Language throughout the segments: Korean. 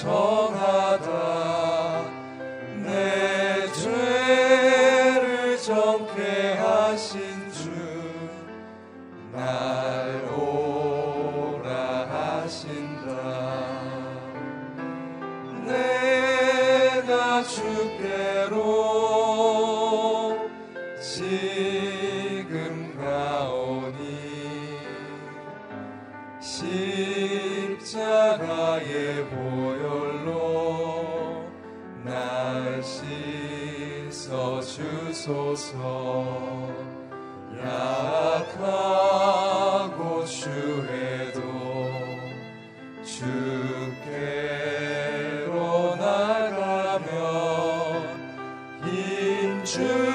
서 sure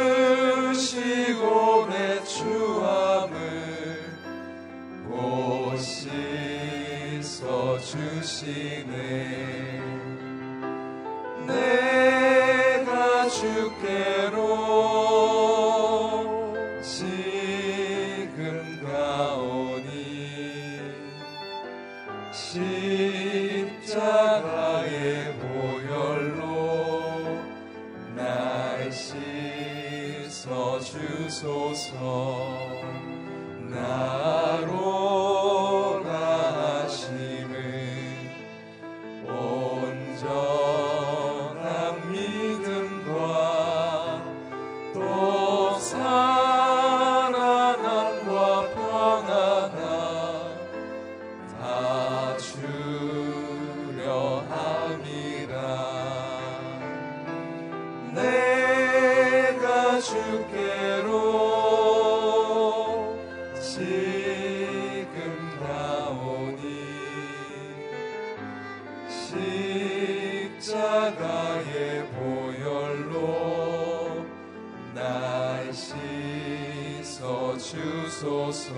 주옵소서.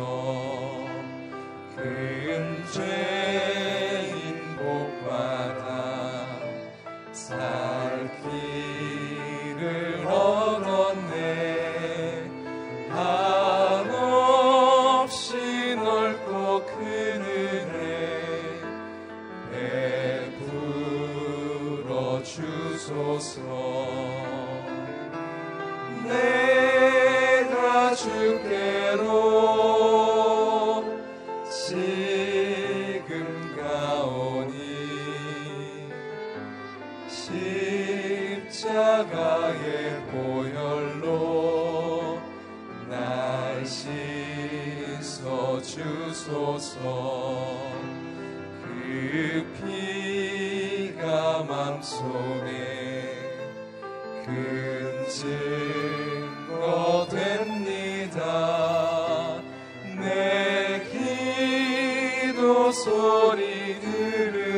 그 은혜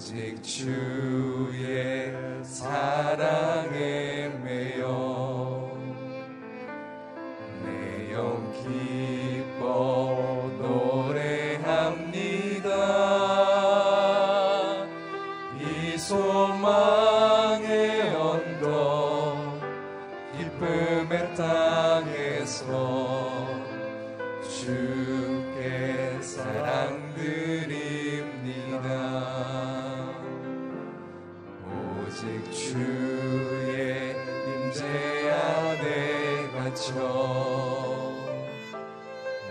오직 주의 사랑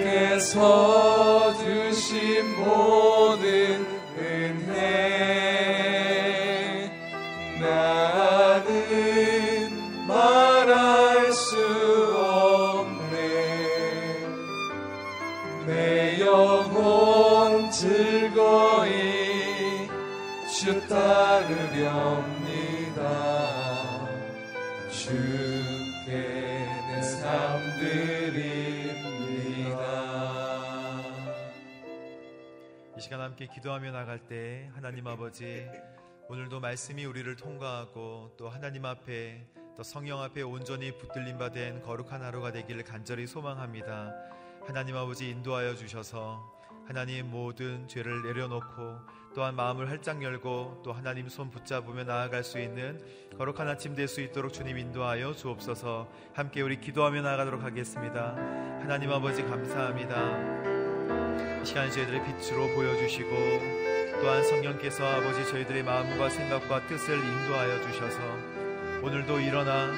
주께서 주신 모든 은혜. 나는 말할 수 없네. 내 영혼 즐거이 주 따르렵니다. 주께 내삶드 시간 함께 기도하며 나갈 때 하나님 아버지 오늘도 말씀이 우리를 통과하고 또 하나님 앞에 또 성령 앞에 온전히 붙들림 받은 거룩한 하루가 되기를 간절히 소망합니다. 하나님 아버지 인도하여 주셔서 하나님 모든 죄를 내려놓고 또한 마음을 활짝 열고 또 하나님 손 붙잡으며 나아갈 수 있는 거룩한 아침 될 수 있도록 주님 인도하여 주옵소서 함께 우리 기도하며 나아가도록 하겠습니다. 하나님 아버지 감사합니다. 이 시간 저희들의 빛으로 보여주시고 또한 성령께서 아버지 저희들의 마음과 생각과 뜻을 인도하여 주셔서 오늘도 일어나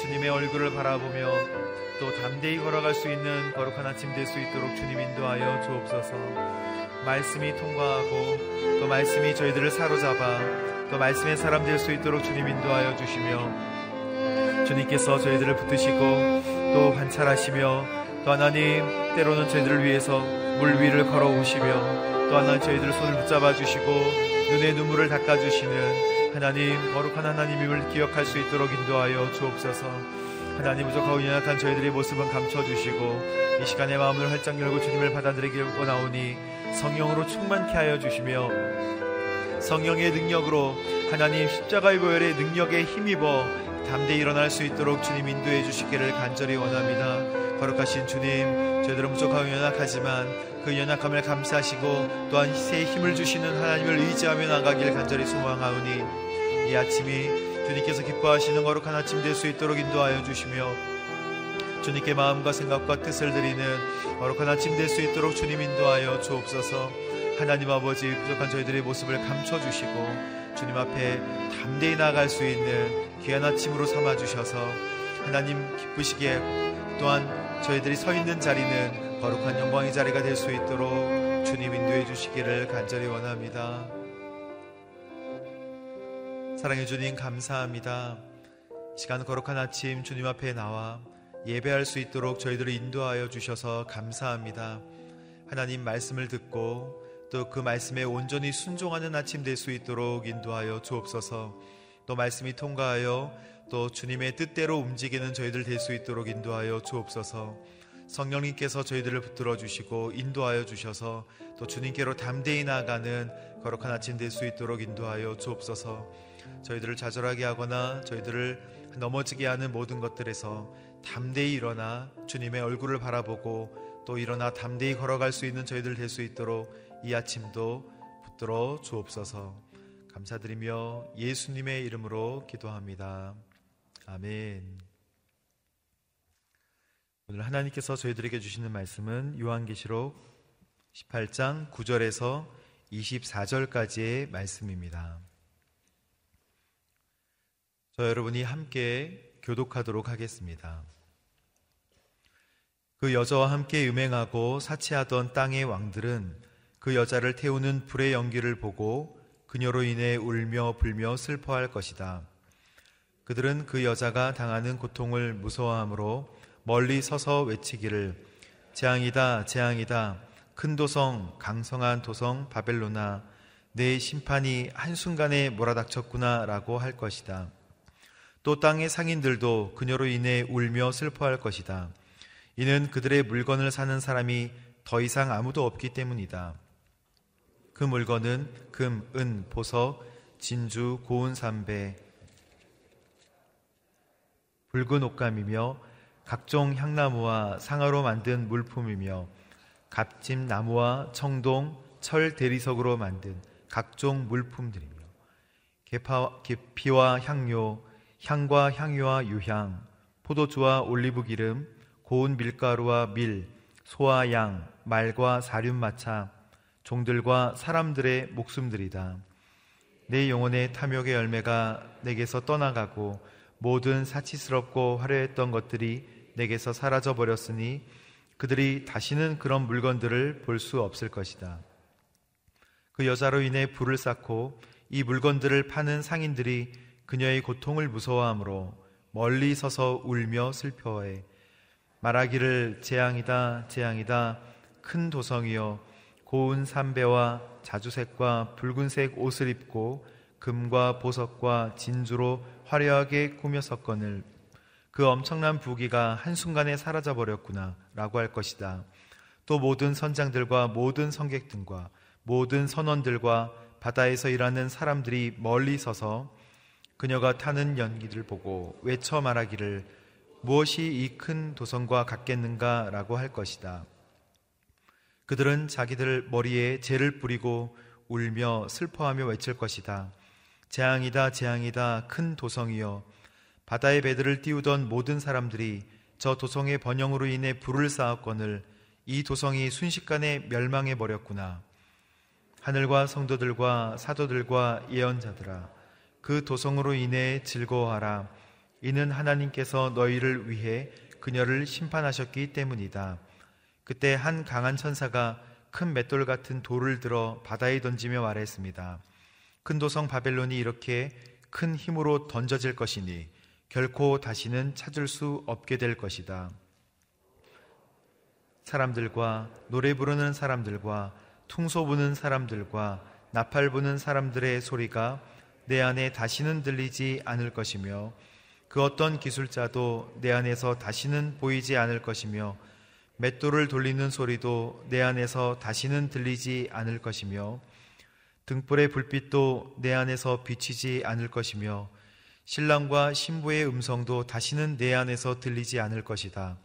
주님의 얼굴을 바라보며 또 담대히 걸어갈 수 있는 거룩한 아침 될 수 있도록 주님 인도하여 주옵소서. 말씀이 통과하고 또 말씀이 저희들을 사로잡아 또 말씀의 사람 될 수 있도록 주님 인도하여 주시며 주님께서 저희들을 붙드시고 또 관찰하시며 또 하나님 때로는 저희들을 위해서 물 위를 걸어오시며 또 하나 저희들을 손을 붙잡아 주시고 눈의 눈물을 닦아 주시는 하나님 거룩한 하나님임을 기억할 수 있도록 인도하여 주옵소서. 하나님 부족하고 연약한 저희들의 모습은 감춰 주시고 이 시간에 마음을 활짝 열고 주님을 받아들이길 원하오니 성령으로 충만케 하여 주시며 성령의 능력으로 하나님 십자가의 보혈의 능력에 힘입어 담대히 일어날 수 있도록 주님 인도해 주시기를 간절히 원합니다. 거룩하신 주님, 저희들은 부족하고 연약하지만 그 연약함을 감사하시고 또한 희세의 힘을 주시는 하나님을 의지하며 나가길 간절히 소망하오니 이 아침이 주님께서 기뻐하시는 거룩한 아침 될 수 있도록 인도하여 주시며 주님께 마음과 생각과 뜻을 드리는 거룩한 아침 될 수 있도록 주님 인도하여 주옵소서. 하나님 아버지 부족한 저희들의 모습을 감춰주시고 주님 앞에 담대히 나아갈 수 있는 귀한 아침으로 삼아주셔서 하나님 기쁘시게 또한 저희들이 서 있는 자리는 거룩한 영광의 자리가 될 수 있도록 주님 인도해 주시기를 간절히 원합니다. 사랑해 주님 감사합니다. 시간 거룩한 아침 주님 앞에 나와 예배할 수 있도록 저희들을 인도하여 주셔서 감사합니다. 하나님 말씀을 듣고 또 그 말씀에 온전히 순종하는 아침 될 수 있도록 인도하여 주옵소서. 또 말씀이 통과하여 또 주님의 뜻대로 움직이는 저희들 될 수 있도록 인도하여 주옵소서. 성령님께서 저희들을 붙들어 주시고 인도하여 주셔서 또 주님께로 담대히 나아가는 거룩한 아침 될 수 있도록 인도하여 주옵소서. 저희들을 좌절하게 하거나 저희들을 넘어지게 하는 모든 것들에서 담대히 일어나 주님의 얼굴을 바라보고 또 일어나 담대히 걸어갈 수 있는 저희들 될 수 있도록 이 아침도 붙들어 주옵소서. 감사드리며 예수님의 이름으로 기도합니다. 아멘. 오늘 하나님께서 저희들에게 주시는 말씀은 요한계시록 18장 9절에서 24절까지의 말씀입니다. 저 여러분이 함께 교독하도록 하겠습니다. 그 여자와 함께 음행하고 사치하던 땅의 왕들은 그 여자를 태우는 불의 연기를 보고 그녀로 인해 울며 불며 슬퍼할 것이다. 그들은 그 여자가 당하는 고통을 무서워하므로 멀리 서서 외치기를 재앙이다 재앙이다 큰 도성 강성한 도성 바벨로나 내 심판이 한순간에 몰아닥쳤구나라고 할 것이다. 또 땅의 상인들도 그녀로 인해 울며 슬퍼할 것이다. 이는 그들의 물건을 사는 사람이 더 이상 아무도 없기 때문이다. 그 물건은 금, 은, 보석, 진주, 고운 삼배, 붉은 옷감이며 각종 향나무와 상아로 만든 물품이며 갑집 나무와 청동, 철 대리석으로 만든 각종 물품들이며 계파, 계피와 향료, 향과 향유와 유향, 포도주와 올리브 기름, 고운 밀가루와 밀, 소와 양, 말과 사륜마차, 종들과 사람들의 목숨들이다. 내 영혼의 탐욕의 열매가 내게서 떠나가고 모든 사치스럽고 화려했던 것들이 내게서 사라져 버렸으니 그들이 다시는 그런 물건들을 볼 수 없을 것이다. 그 여자로 인해 불을 쌓고 이 물건들을 파는 상인들이 그녀의 고통을 무서워하므로 멀리 서서 울며 슬퍼해 말하기를 재앙이다 재앙이다 큰 도성이여 고운 삼배와 자주색과 붉은색 옷을 입고 금과 보석과 진주로 화려하게 꾸몄었거늘 그 엄청난 부귀가 한순간에 사라져 버렸구나 라고 할 것이다. 또 모든 선장들과 모든 성객들과 모든 선원들과 바다에서 일하는 사람들이 멀리 서서 그녀가 타는 연기를 보고 외쳐 말하기를 무엇이 이 큰 도성과 같겠는가 라고 할 것이다. 그들은 자기들 머리에 재를 뿌리고 울며 슬퍼하며 외칠 것이다. 재앙이다, 재앙이다, 큰 도성이여. 바다의 배들을 띄우던 모든 사람들이 저 도성의 번영으로 인해 불을 쌓았거늘 이 도성이 순식간에 멸망해 버렸구나. 하늘과 성도들과 사도들과 예언자들아, 그 도성으로 인해 즐거워하라. 이는 하나님께서 너희를 위해 그녀를 심판하셨기 때문이다. 그때 한 강한 천사가 큰 맷돌 같은 돌을 들어 바다에 던지며 말했습니다. 큰 도성 바벨론이 이렇게 큰 힘으로 던져질 것이니 결코 다시는 찾을 수 없게 될 것이다. 사람들과 노래 부르는 사람들과 퉁소 부는 사람들과 나팔 부는 사람들의 소리가 내 안에 다시는 들리지 않을 것이며 그 어떤 기술자도 내 안에서 다시는 보이지 않을 것이며 맷돌을 돌리는 소리도 내 안에서 다시는 들리지 않을 것이며 등불의 불빛도 내 안에서 비치지 않을 것이며 신랑과 신부의 음성도 다시는 내 안에서 들리지 않을 것이다.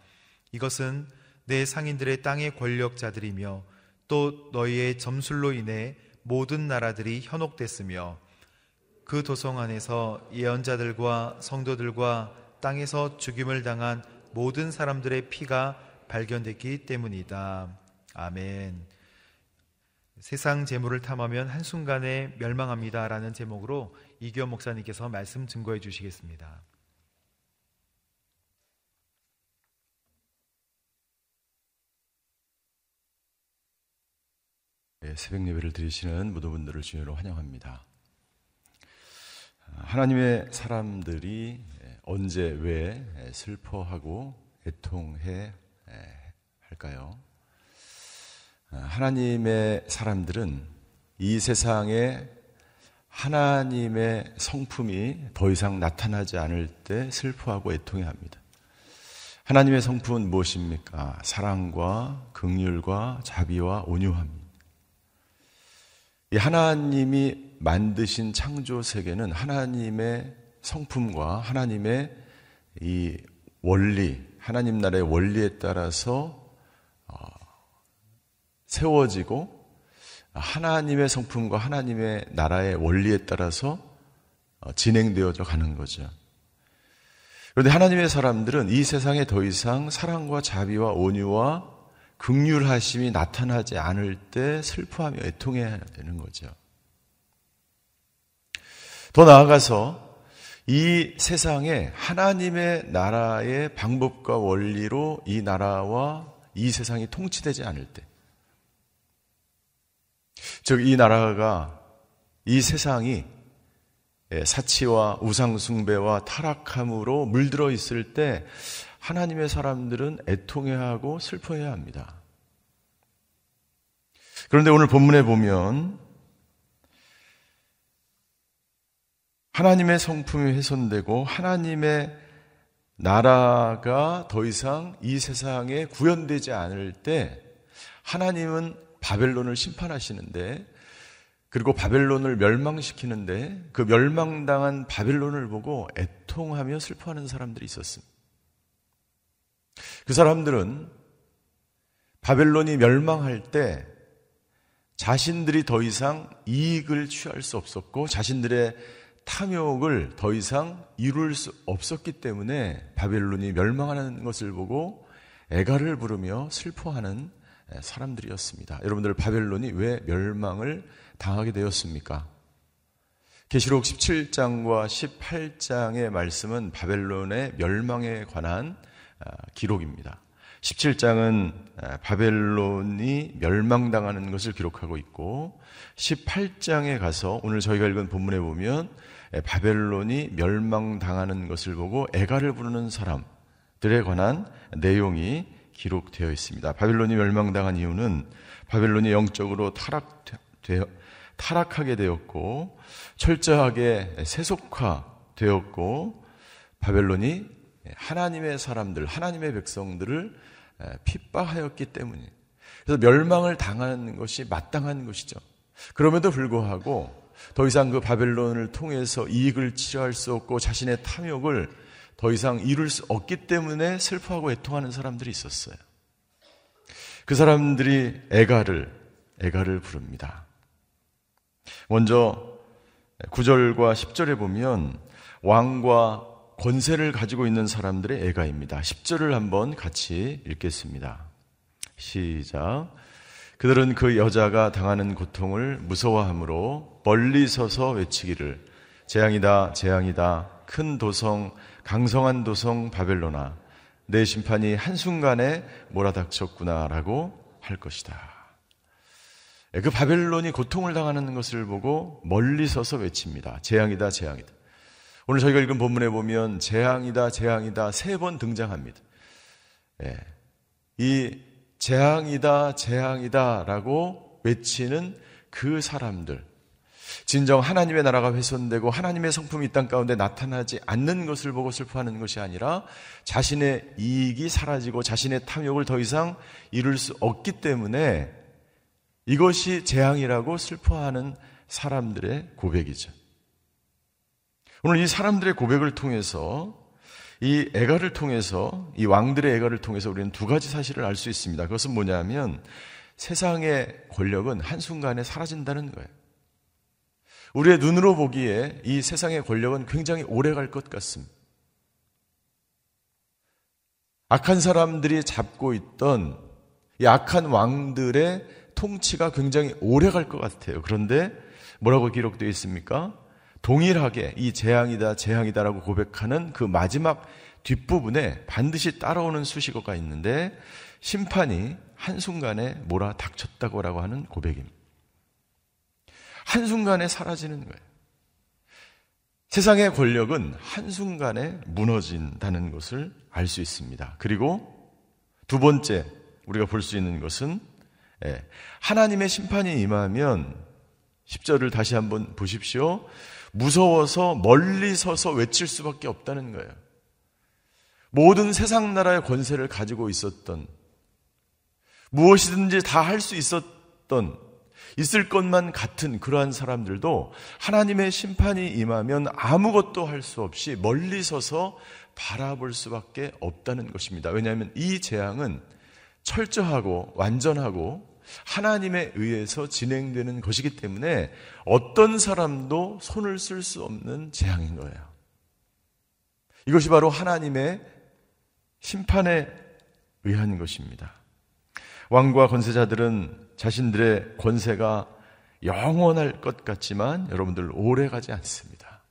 이것은 내 상인들의 땅의 권력자들이며 또 너희의 점술로 인해 모든 나라들이 현혹됐으며 그 도성 안에서 예언자들과 성도들과 땅에서 죽임을 당한 모든 사람들의 피가 발견됐기 때문이다. 아멘. 세상 재물을 탐하면 한순간에 멸망합니다. 라는 제목으로 이기호 목사님께서 말씀 증거해 주시겠습니다. 네, 새벽 예배를 드리시는 모든 분들을 주님으로 환영합니다. 하나님의 사람들이 언제 왜 슬퍼하고 애통해 할까요? 하나님의 사람들은 이 세상에 하나님의 성품이 더 이상 나타나지 않을 때 슬퍼하고 애통해 합니다. 하나님의 성품은 무엇입니까? 사랑과 긍휼과 자비와 온유함입니다. 이 하나님이 만드신 창조 세계는 하나님의 성품과 하나님의 이 원리, 하나님 나라의 원리에 따라서 어, 세워지고 하나님의 성품과 하나님의 나라의 원리에 따라서 어, 진행되어져 가는 거죠. 그런데 하나님의 사람들은 이 세상에 더 이상 사랑과 자비와 온유와 극률하심이 나타나지 않을 때 슬퍼하며 애통해야 되는 거죠. 더 나아가서 이 세상에 하나님의 나라의 방법과 원리로 이 나라와 이 세상이 통치되지 않을 때, 즉, 이 나라가, 이 세상이 사치와 우상숭배와 타락함으로 물들어 있을 때 하나님의 사람들은 애통해하고 슬퍼해야 합니다. 그런데 오늘 본문에 보면 하나님의 성품이 훼손되고 하나님의 나라가 더 이상 이 세상에 구현되지 않을 때 하나님은 바벨론을 심판하시는데 그리고 바벨론을 멸망시키는데 그 멸망당한 바벨론을 보고 애통하며 슬퍼하는 사람들이 있었습니다. 그 사람들은 바벨론이 멸망할 때 자신들이 더 이상 이익을 취할 수 없었고 자신들의 탐욕을 더 이상 이룰 수 없었기 때문에 바벨론이 멸망하는 것을 보고 애가를 부르며 슬퍼하는 사람들이었습니다. 여러분들 바벨론이 왜 멸망을 당하게 되었습니까? 계시록 17장과 18장의 말씀은 바벨론의 멸망에 관한 아, 기록입니다. 17장은 아, 바벨론이 멸망당하는 것을 기록하고 있고 18장에 가서 오늘 저희가 읽은 본문에 보면 바벨론이 멸망당하는 것을 보고 애가를 부르는 사람들에 관한 내용이 기록되어 있습니다. 바벨론이 멸망당한 이유는 바벨론이 영적으로 타락되어 타락하게 되었고 철저하게 세속화되었고 바벨론이 하나님의 사람들, 하나님의 백성들을 핍박하였기 때문에 그래서 멸망을 당하는 것이 마땅한 것이죠. 그럼에도 불구하고 더 이상 그 바벨론을 통해서 이익을 취할 수 없고 자신의 탐욕을 더 이상 이룰 수 없기 때문에 슬퍼하고 애통하는 사람들이 있었어요. 그 사람들이 애가를 애가를 부릅니다. 먼저 9절과 10절에 보면 왕과 권세를 가지고 있는 사람들의 애가입니다. 10절을 한번 같이 읽겠습니다. 시작. 그들은 그 여자가 당하는 고통을 무서워함으로 멀리 서서 외치기를 재앙이다, 재앙이다, 큰 도성, 강성한 도성 바벨로나, 내 심판이 한순간에 몰아닥쳤구나라고 할 것이다. 예, 그 바벨론이 고통을 당하는 것을 보고 멀리 서서 외칩니다. 재앙이다, 재앙이다. 오늘 저희가 읽은 본문에 보면 재앙이다, 재앙이다 세 번 등장합니다. 예. 이 재앙이다, 재앙이다라고 외치는 그 사람들. 진정 하나님의 나라가 훼손되고 하나님의 성품이 이 땅 가운데 나타나지 않는 것을 보고 슬퍼하는 것이 아니라 자신의 이익이 사라지고 자신의 탐욕을 더 이상 이룰 수 없기 때문에 이것이 재앙이라고 슬퍼하는 사람들의 고백이죠. 오늘 이 사람들의 고백을 통해서 이 애가를 통해서 이 왕들의 애가를 통해서 우리는 두 가지 사실을 알 수 있습니다. 그것은 뭐냐면 세상의 권력은 한순간에 사라진다는 거예요. 우리의 눈으로 보기에 이 세상의 권력은 굉장히 오래 갈 것 같습니다. 악한 사람들이 잡고 있던 이 악한 왕들의 통치가 굉장히 오래 갈 것 같아요. 그런데 뭐라고 기록되어 있습니까? 동일하게 이 재앙이다, 재앙이다라고 고백하는 그 마지막 뒷부분에 반드시 따라오는 수식어가 있는데 심판이 한순간에 몰아 닥쳤다고 하는 고백입니다. 한순간에 사라지는 거예요. 세상의 권력은 한순간에 무너진다는 것을 알 수 있습니다. 그리고 두 번째 우리가 볼 수 있는 것은 예. 하나님의 심판이 임하면 10절을 다시 한번 보십시오. 무서워서 멀리 서서 외칠 수밖에 없다는 거예요. 모든 세상 나라의 권세를 가지고 있었던 무엇이든지 다 할 수 있었던 있을 것만 같은 그러한 사람들도 하나님의 심판이 임하면 아무것도 할 수 없이 멀리 서서 바라볼 수밖에 없다는 것입니다. 왜냐하면 이 재앙은 철저하고 완전하고 하나님에 의해서 진행되는 것이기 때문에 어떤 사람도 손을 쓸 수 없는 재앙인 거예요. 이것이 바로 하나님의 심판에 의한 것입니다. 왕과 권세자들은 자신들의 권세가 영원할 것 같지만 여러분들 오래 가지 않습니다.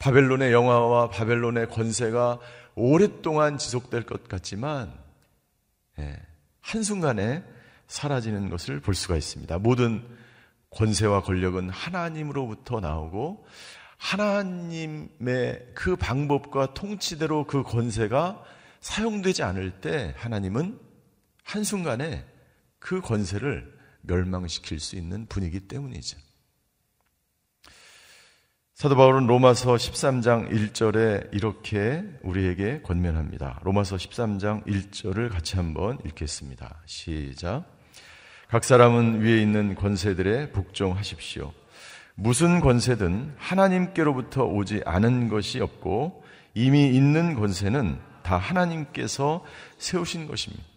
바벨론의 영화와 바벨론의 권세가 오랫동안 지속될 것 같지만 예, 한순간에 사라지는 것을 볼 수가 있습니다. 모든 권세와 권력은 하나님으로부터 나오고 하나님의 그 방법과 통치대로 그 권세가 사용되지 않을 때 하나님은 한순간에 그 권세를 멸망시킬 수 있는 분이기 때문이죠. 사도 바울은 로마서 13장 1절에 이렇게 우리에게 권면합니다. 로마서 13장 1절을 같이 한번 읽겠습니다. 시작. 각 사람은 위에 있는 권세들에 복종하십시오. 무슨 권세든 하나님께로부터 오지 않은 것이 없고 이미 있는 권세는 다다 하나님께서 세우신 것입니다.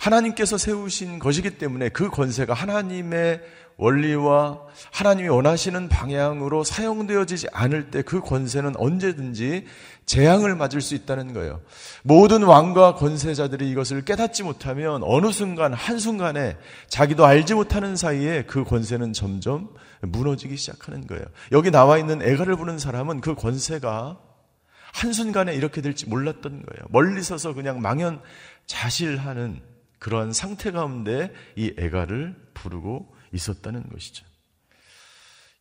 하나님께서 세우신 것이기 때문에 그 권세가 하나님의 원리와 하나님이 원하시는 방향으로 사용되어지지 않을 때 그 권세는 언제든지 재앙을 맞을 수 있다는 거예요. 모든 왕과 권세자들이 이것을 깨닫지 못하면 어느 순간, 한순간에 자기도 알지 못하는 사이에 그 권세는 점점 무너지기 시작하는 거예요. 여기 나와 있는 애가를 부는 사람은 그 권세가 한순간에 이렇게 될지 몰랐던 거예요. 멀리 서서 그냥 망연 자실하는 그러한 상태 가운데 이 애가를 부르고 있었다는 것이죠.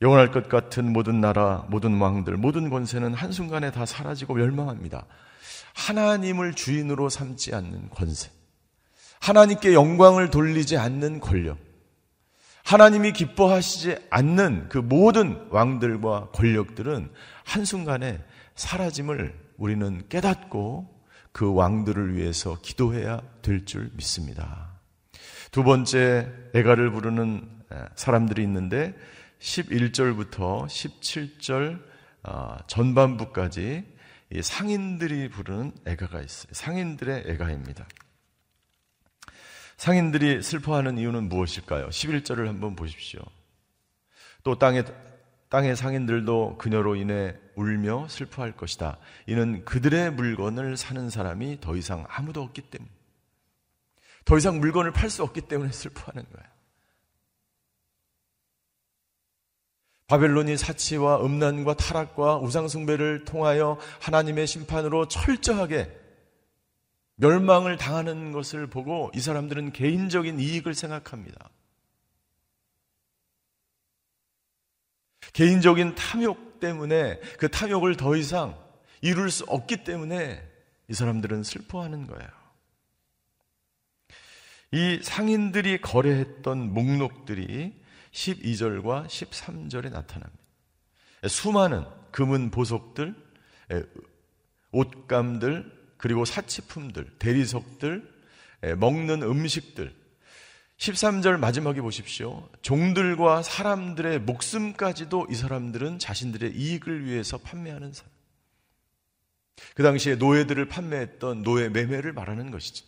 영원할 것 같은 모든 나라, 모든 왕들, 모든 권세는 한순간에 다 사라지고 멸망합니다. 하나님을 주인으로 삼지 않는 권세. 하나님께 영광을 돌리지 않는 권력. 하나님이 기뻐하시지 않는 그 모든 왕들과 권력들은 한순간에 사라짐을 우리는 깨닫고 그 왕들을 위해서 기도해야 될 줄 믿습니다. 두 번째 애가를 부르는 사람들이 있는데 11절부터 17절 어, 전반부까지 상인들이 부르는 애가가 있어요. 상인들의 애가입니다. 상인들이 슬퍼하는 이유는 무엇일까요? 11절을 한번 보십시오. 또 땅에 땅의 상인들도 그녀로 인해 울며 슬퍼할 것이다. 이는 그들의 물건을 사는 사람이 더 이상 아무도 없기 때문. 더 이상 물건을 팔 수 없기 때문에 슬퍼하는 거예요. 바벨론이 사치와 음란과 타락과 우상숭배를 통하여 하나님의 심판으로 철저하게 멸망을 당하는 것을 보고 이 사람들은 개인적인 이익을 생각합니다. 개인적인 탐욕 때문에 그 탐욕을 더 이상 이룰 수 없기 때문에 이 사람들은 슬퍼하는 거예요. 이 상인들이 거래했던 목록들이 12절과 13절에 나타납니다. 수많은 금은 보석들, 옷감들, 그리고 사치품들, 대리석들, 먹는 음식들, 13절 마지막에 보십시오. 종들과 사람들의 목숨까지도 이 사람들은 자신들의 이익을 위해서 판매하는 사람. 그 당시에 노예들을 판매했던 노예 매매를 말하는 것이죠.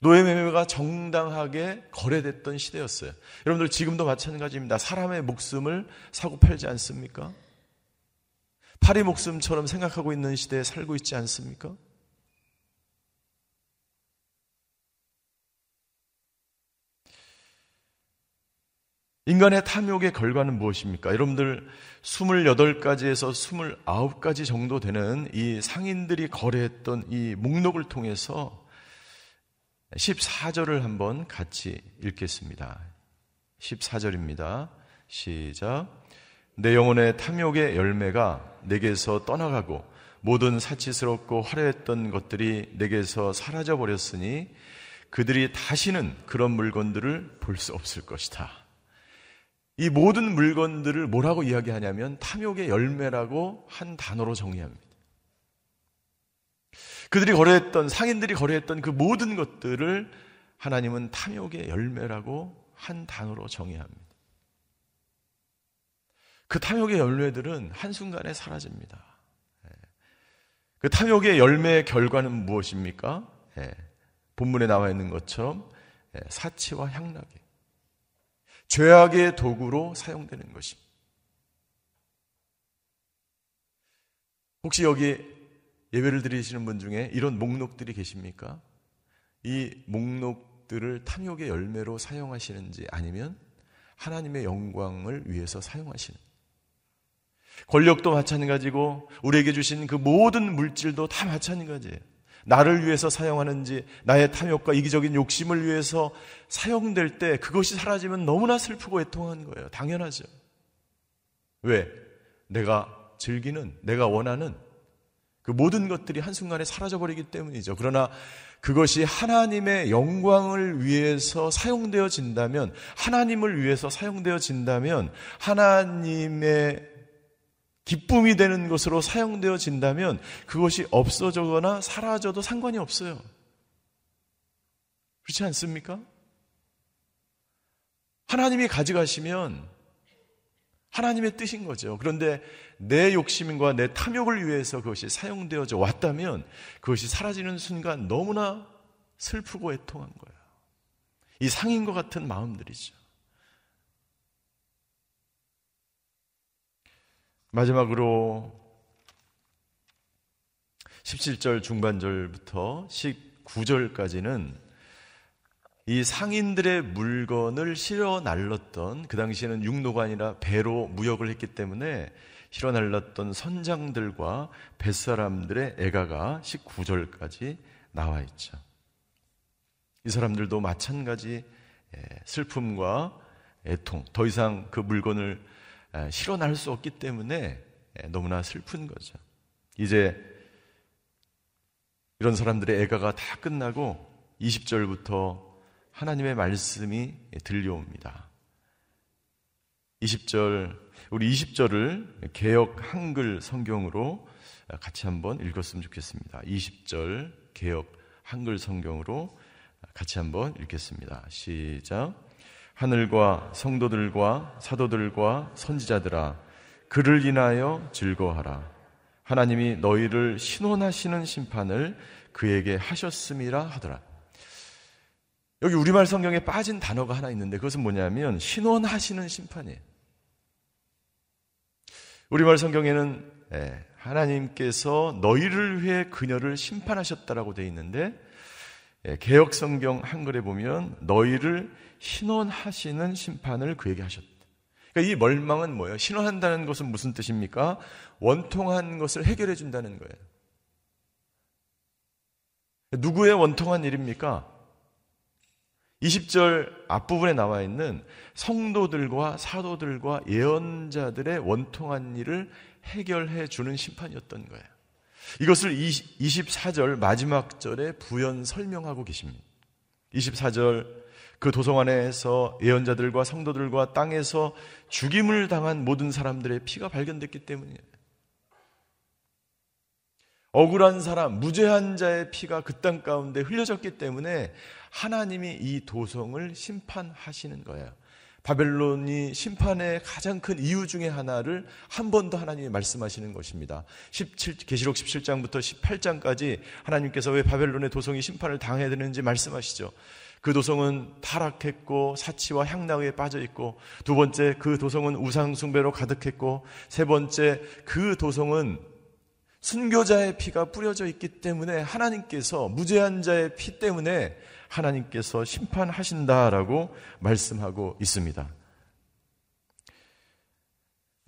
노예 매매가 정당하게 거래됐던 시대였어요. 여러분들 지금도 마찬가지입니다. 사람의 목숨을 사고 팔지 않습니까? 파리 목숨처럼 생각하고 있는 시대에 살고 있지 않습니까? 인간의 탐욕의 결과는 무엇입니까? 여러분들 28가지에서 29가지 정도 되는 이 상인들이 거래했던 이 목록을 통해서 14절을 한번 같이 읽겠습니다. 14절입니다. 시작. 내 영혼의 탐욕의 열매가 내게서 떠나가고 모든 사치스럽고 화려했던 것들이 내게서 사라져 버렸으니 그들이 다시는 그런 물건들을 볼 수 없을 것이다. 이 모든 물건들을 뭐라고 이야기하냐면 탐욕의 열매라고 한 단어로 정의합니다. 그들이 거래했던, 상인들이 거래했던 그 모든 것들을 하나님은 탐욕의 열매라고 한 단어로 정의합니다. 그 탐욕의 열매들은 한순간에 사라집니다. 예. 그 탐욕의 열매의 결과는 무엇입니까? 예. 본문에 나와 있는 것처럼 예, 사치와 향락이 죄악의 도구로 사용되는 것입니다. 혹시 여기 예배를 드리시는 분 중에 이런 목록들이 계십니까? 이 목록들을 탐욕의 열매로 사용하시는지 아니면 하나님의 영광을 위해서 사용하시는 권력도 마찬가지고 우리에게 주신 그 모든 물질도 다 마찬가지예요. 나를 위해서 사용하는지 나의 탐욕과 이기적인 욕심을 위해서 사용될 때 그것이 사라지면 너무나 슬프고 애통한 거예요. 당연하죠. 왜? 내가 즐기는, 내가 원하는 그 모든 것들이 한순간에 사라져버리기 때문이죠. 그러나 그것이 하나님의 영광을 위해서 사용되어진다면, 하나님을 위해서 사용되어진다면, 하나님의 기쁨이 되는 것으로 사용되어진다면 그것이 없어져거나 사라져도 상관이 없어요. 그렇지 않습니까? 하나님이 가져가시면 하나님의 뜻인 거죠. 그런데 내 욕심과 내 탐욕을 위해서 그것이 사용되어져 왔다면 그것이 사라지는 순간 너무나 슬프고 애통한 거예요. 이 상인과 같은 마음들이죠. 마지막으로 17절 중반절부터 19절까지는 이 상인들의 물건을 실어 날랐던 그 당시에는 육로가 아니라 배로 무역을 했기 때문에 실어 날랐던 선장들과 뱃사람들의 애가가 19절까지 나와 있죠. 이 사람들도 마찬가지 슬픔과 애통, 더 이상 그 물건을 실어 날수 없기 때문에 너무나 슬픈 거죠. 이제 이런 사람들의 애가가 다 끝나고 20절부터 하나님의 말씀이 들려옵니다. 20절, 우리 20절을 개혁 한글 성경으로 같이 한번 읽었으면 좋겠습니다. 20절 개혁 한글 성경으로 같이 한번 읽겠습니다. 시작. 하늘과 성도들과 사도들과 선지자들아, 그를 인하여 즐거워하라. 하나님이 너희를 신원하시는 심판을 그에게 하셨음이라 하더라. 여기 우리말 성경에 빠진 단어가 하나 있는데 그것은 뭐냐면 신원하시는 심판이에요. 우리말 성경에는 예, 하나님께서 너희를 위해 그녀를 심판하셨다라고 되어 있는데 예, 개혁 성경 한글에 보면 너희를 신원하시는 심판을 그에게 하셨다. 그러니까 이 멀망은 뭐예요? 신원한다는 것은 무슨 뜻입니까? 원통한 것을 해결해 준다는 거예요. 누구의 원통한 일입니까? 20절 앞부분에 나와 있는 성도들과 사도들과 예언자들의 원통한 일을 해결해 주는 심판이었던 거예요. 이것을 24절 마지막 절에 부연 설명하고 계십니다. 24절 그 도성 안에서 예언자들과 성도들과 땅에서 죽임을 당한 모든 사람들의 피가 발견됐기 때문이에요. 억울한 사람, 무죄한 자의 피가 그 땅 가운데 흘려졌기 때문에 하나님이 이 도성을 심판하시는 거예요. 바벨론이 심판의 가장 큰 이유 중의 하나를 한 번 더 하나님이 말씀하시는 것입니다. 17, 계시록 17장부터 18장까지 하나님께서 왜 바벨론의 도성이 심판을 당해야 되는지 말씀하시죠. 그 도성은 타락했고 사치와 향락에 빠져 있고 두 번째 그 도성은 우상 숭배로 가득했고 세 번째 그 도성은 순교자의 피가 뿌려져 있기 때문에 하나님께서 무죄한 자의 피 때문에 하나님께서 심판하신다라고 말씀하고 있습니다.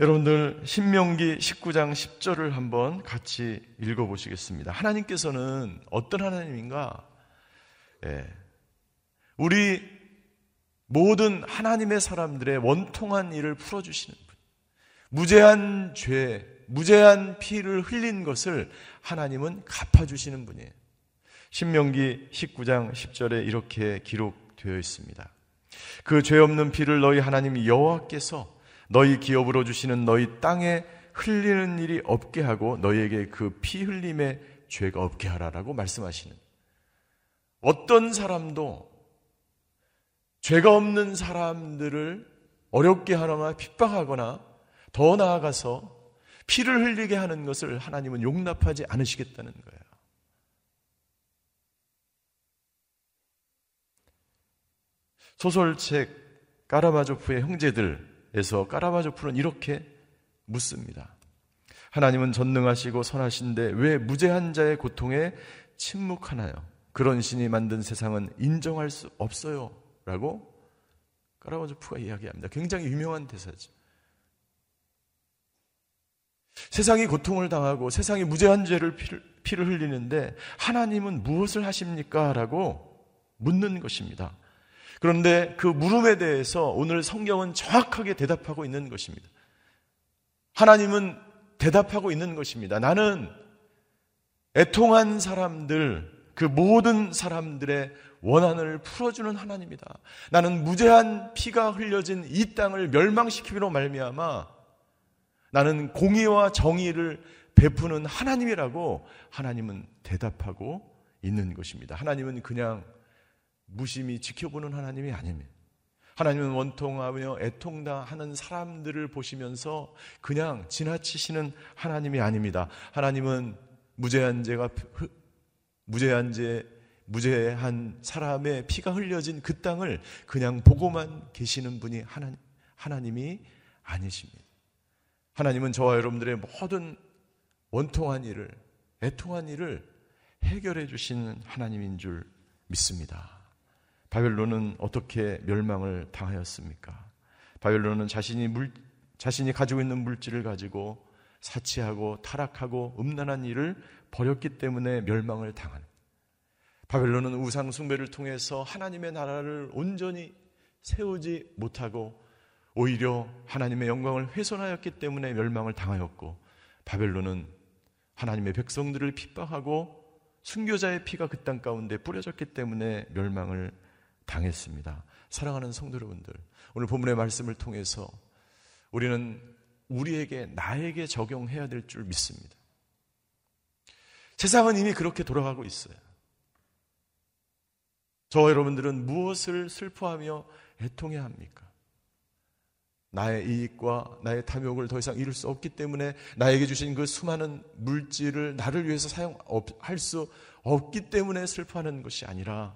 여러분들 신명기 19장 10절을 한번 같이 읽어 보시겠습니다. 하나님께서는 어떤 하나님인가? 예. 우리 모든 하나님의 사람들의 원통한 일을 풀어 주시는 분. 무죄한 죄, 무죄한 피를 흘린 것을 하나님은 갚아 주시는 분이에요. 신명기 19장 10절에 이렇게 기록되어 있습니다. 그 죄 없는 피를 너희 하나님 여호와께서 너희 기업으로 주시는 너희 땅에 흘리는 일이 없게 하고 너희에게 그 피 흘림의 죄가 없게 하라라고 말씀하시는 어떤 사람도 죄가 없는 사람들을 어렵게 하거나 핍박하거나 더 나아가서 피를 흘리게 하는 것을 하나님은 용납하지 않으시겠다는 거예요. 소설책 까라마조프의 형제들에서 까라마조프는 이렇게 묻습니다. 하나님은 전능하시고 선하신데 왜 무죄한 자의 고통에 침묵하나요? 그런 신이 만든 세상은 인정할 수 없어요. 라고 까라마조프가 이야기합니다. 굉장히 유명한 대사죠. 세상이 고통을 당하고 세상이 무죄한 죄를 피를, 피를 흘리는데 하나님은 무엇을 하십니까? 라고 묻는 것입니다. 그런데 그 물음에 대해서 오늘 성경은 정확하게 대답하고 있는 것입니다. 하나님은 대답하고 있는 것입니다. 나는 애통한 사람들, 그 모든 사람들의 원한을 풀어주는 하나님이다. 나는 무죄한 피가 흘려진 이 땅을 멸망시키기로 말미암아 나는 공의와 정의를 베푸는 하나님이라고 하나님은 대답하고 있는 것입니다. 하나님은 그냥 무심히 지켜보는 하나님이 아닙니다. 하나님은 원통하며 애통당하는 사람들을 보시면서 그냥 지나치시는 하나님이 아닙니다. 하나님은 무죄한 죄가 무죄한 죄 무죄한 사람의 피가 흘려진 그 땅을 그냥 보고만 계시는 분이 하나님, 하나님이 아니십니다. 하나님은 저와 여러분들의 모든 원통한 일을, 애통한 일을 해결해 주시는 하나님인 줄 믿습니다. 바벨론은 어떻게 멸망을 당하였습니까? 바벨론은 자신이 물, 자신이 가지고 있는 물질을 가지고 사치하고 타락하고 음란한 일을 버렸기 때문에 멸망을 당한 바벨론은 우상 숭배를 통해서 하나님의 나라를 온전히 세우지 못하고 오히려 하나님의 영광을 훼손하였기 때문에 멸망을 당하였고 바벨론은 하나님의 백성들을 핍박하고 순교자의 피가 그 땅 가운데 뿌려졌기 때문에 멸망을 당했습니다. 사랑하는 성도 여러분들, 오늘 본문의 말씀을 통해서 우리는 우리에게 나에게 적용해야 될 줄 믿습니다. 세상은 이미 그렇게 돌아가고 있어요. 저 여러분들은 무엇을 슬퍼하며 애통해야 합니까? 나의 이익과 나의 탐욕을 더 이상 이룰 수 없기 때문에 나에게 주신 그 수많은 물질을 나를 위해서 사용할 수 없기 때문에 슬퍼하는 것이 아니라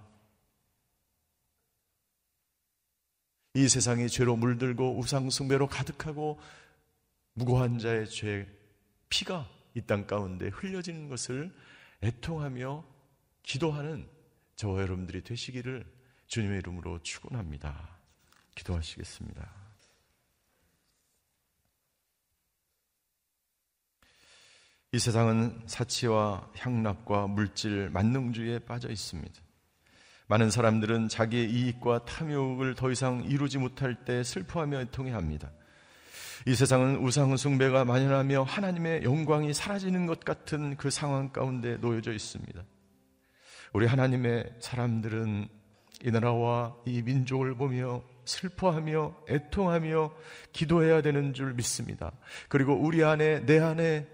이 세상이 죄로 물들고 우상숭배로 가득하고 무고한 자의 죄 피가 이 땅 가운데 흘려지는 것을 애통하며 기도하는 저와 여러분들이 되시기를 주님의 이름으로 축원합니다. 기도하시겠습니다. 이 세상은 사치와 향락과 물질, 만능주의에 빠져 있습니다. 많은 사람들은 자기의 이익과 탐욕을 더 이상 이루지 못할 때 슬퍼하며 통해합니다. 이 세상은 우상 숭배가 만연하며 하나님의 영광이 사라지는 것 같은 그 상황 가운데 놓여져 있습니다. 우리 하나님의 사람들은 이 나라와 이 민족을 보며 슬퍼하며 애통하며 기도해야 되는 줄 믿습니다. 그리고 우리 안에, 내 안에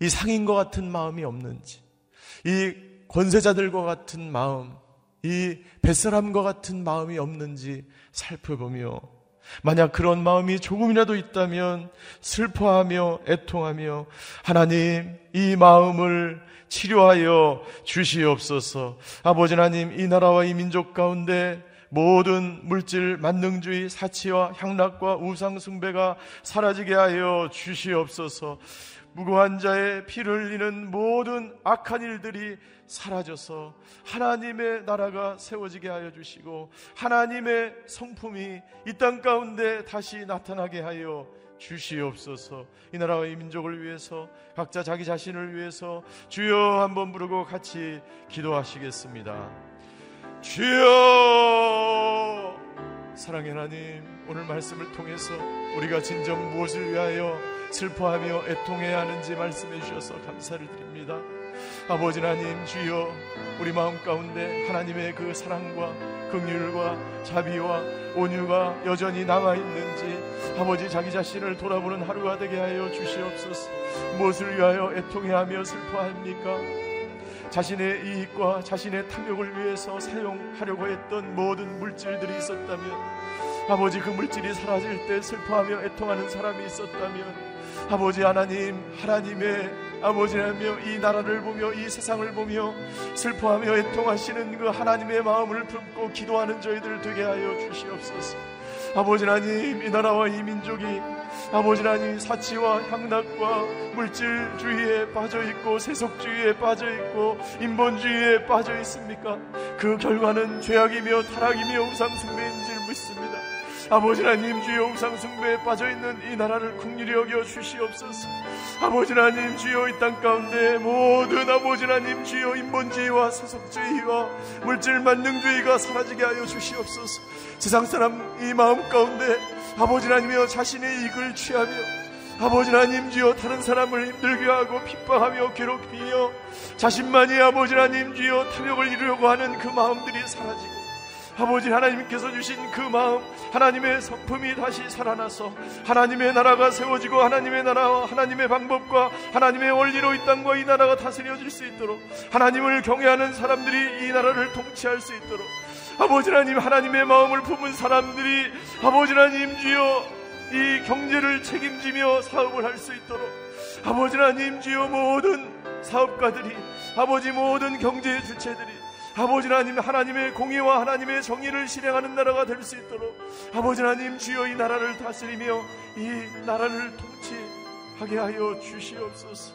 이 상인과 같은 마음이 없는지, 이 권세자들과 같은 마음, 이 뱃사람과 같은 마음이 없는지 살펴보며 만약 그런 마음이 조금이라도 있다면 슬퍼하며 애통하며 하나님 이 마음을 치료하여 주시옵소서. 아버지 하나님, 이 나라와 이 민족 가운데 모든 물질, 만능주의, 사치와 향락과 우상 숭배가 사라지게 하여 주시옵소서. 무고한 자의 피를 흘리는 모든 악한 일들이 사라져서 하나님의 나라가 세워지게 하여 주시고 하나님의 성품이 이 땅 가운데 다시 나타나게 하여 주시옵소서. 이 나라와 이 민족을 위해서 각자 자기 자신을 위해서 주여 한번 부르고 같이 기도하시겠습니다. 주여 사랑의 하나님 오늘 말씀을 통해서 우리가 진정 무엇을 위하여 슬퍼하며 애통해야 하는지 말씀해 주셔서 감사를 드립니다. 아버지 하나님 주여 우리 마음 가운데 하나님의 그 사랑과 긍휼과 자비와 온유가 여전히 남아 있는지 아버지 자기 자신을 돌아보는 하루가 되게 하여 주시옵소서. 무엇을 위하여 애통해하며 슬퍼합니까? 자신의 이익과 자신의 탐욕을 위해서 사용하려고 했던 모든 물질들이 있었다면 아버지 그 물질이 사라질 때 슬퍼하며 애통하는 사람이 있었다면 아버지 하나님 하나님의 아버지라며 이 나라를 보며 이 세상을 보며 슬퍼하며 애통하시는 그 하나님의 마음을 품고 기도하는 저희들 되게 하여 주시옵소서. 아버지 하나님 이 나라와 이 민족이 아버지 하나님 사치와 향락과 물질주의에 빠져 있고 세속주의에 빠져 있고 인본주의에 빠져 있습니까? 그 결과는 죄악이며 타락이며 우상숭배인 줄 믿습니다. 아버지 하나님 주여 우상 숭배에 빠져 있는 이 나라를 국률이 여겨 주시옵소서. 아버지 하나님 주여 이 땅 가운데 모든 아버지 하나님 주여 인본주의와 세속주의와 물질 만능주의가 사라지게 하여 주시옵소서. 세상 사람 이 마음 가운데 아버지 하나님이여 자신의 이익을 취하며 아버지 하나님 주여 다른 사람을 힘들게 하고 핍박하며 괴롭히며 자신만이 아버지 하나님 주여 탐욕을 이루려고 하는 그 마음들이 사라지고 아버지 하나님께서 주신 그 마음 하나님의 성품이 다시 살아나서 하나님의 나라가 세워지고 하나님의 나라와 하나님의 방법과 하나님의 원리로 이 땅과 이 나라가 다스려질 수 있도록 하나님을 경외하는 사람들이 이 나라를 통치할 수 있도록. 아버지 하나님 하나님의 마음을 품은 사람들이 아버지 하나님 주여 이 경제를 책임지며 사업을 할 수 있도록 아버지 하나님 주여 모든 사업가들이 아버지 모든 경제의 주체들이 아버지 하나님 하나님의 공의와 하나님의 정의를 실행하는 나라가 될 수 있도록 아버지 하나님 주여 이 나라를 다스리며 이 나라를 통치하게 하여 주시옵소서.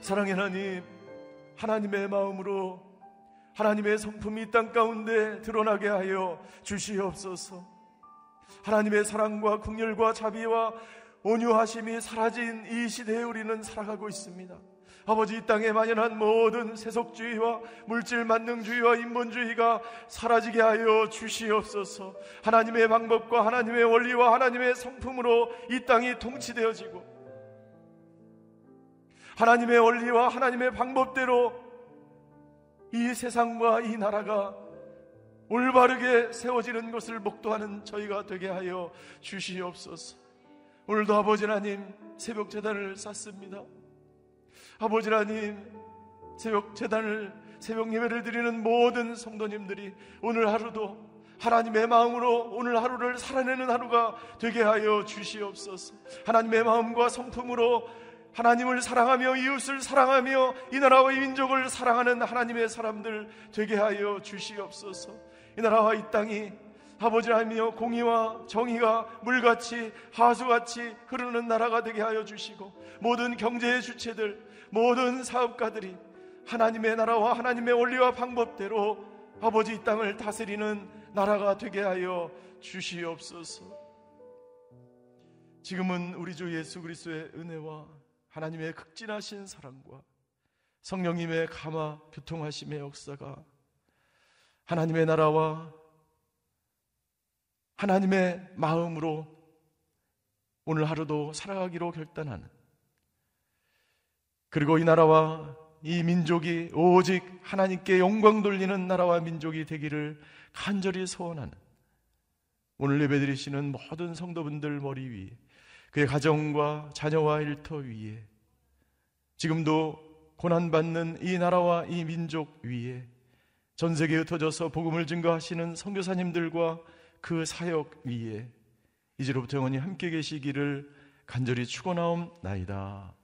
사랑의 하나님 하나님의 마음으로 하나님의 성품이 이땅 가운데 드러나게 하여 주시옵소서. 하나님의 사랑과 긍휼과 자비와 온유하심이 사라진 이 시대에 우리는 살아가고 있습니다. 아버지 이 땅에 만연한 모든 세속주의와 물질 만능주의와 인본주의가 사라지게 하여 주시옵소서. 하나님의 방법과 하나님의 원리와 하나님의 성품으로 이 땅이 통치되어지고 하나님의 원리와 하나님의 방법대로 이 세상과 이 나라가 올바르게 세워지는 것을 목도하는 저희가 되게 하여 주시옵소서. 오늘도 아버지 하나님 새벽 재단을 쌓습니다. 아버지 하나님 새벽 재단을 새벽 예배를 드리는 모든 성도님들이 오늘 하루도 하나님의 마음으로 오늘 하루를 살아내는 하루가 되게 하여 주시옵소서. 하나님의 마음과 성품으로 하나님을 사랑하며 이웃을 사랑하며 이 나라와 이 민족을 사랑하는 하나님의 사람들 되게 하여 주시옵소서. 이 나라와 이 땅이 아버지 하나님이여 공의와 정의가 물같이 하수같이 흐르는 나라가 되게 하여 주시고 모든 경제의 주체들 모든 사업가들이 하나님의 나라와 하나님의 원리와 방법대로 아버지 이 땅을 다스리는 나라가 되게 하여 주시옵소서. 지금은 우리 주 예수 그리스도의 은혜와 하나님의 극진하신 사랑과 성령님의 감화 교통하심의 역사가 하나님의 나라와 하나님의 마음으로 오늘 하루도 살아가기로 결단하는 그리고 이 나라와 이 민족이 오직 하나님께 영광 돌리는 나라와 민족이 되기를 간절히 소원하는 오늘 예배드리시는 모든 성도분들 머리 위에 그의 가정과 자녀와 일터 위에 지금도 고난받는 이 나라와 이 민족 위에 전 세계에 흩어져서 복음을 증거하시는 선교사님들과 그 사역 위에 이제로부터 영원히 함께 계시기를 간절히 축원하옵나이다.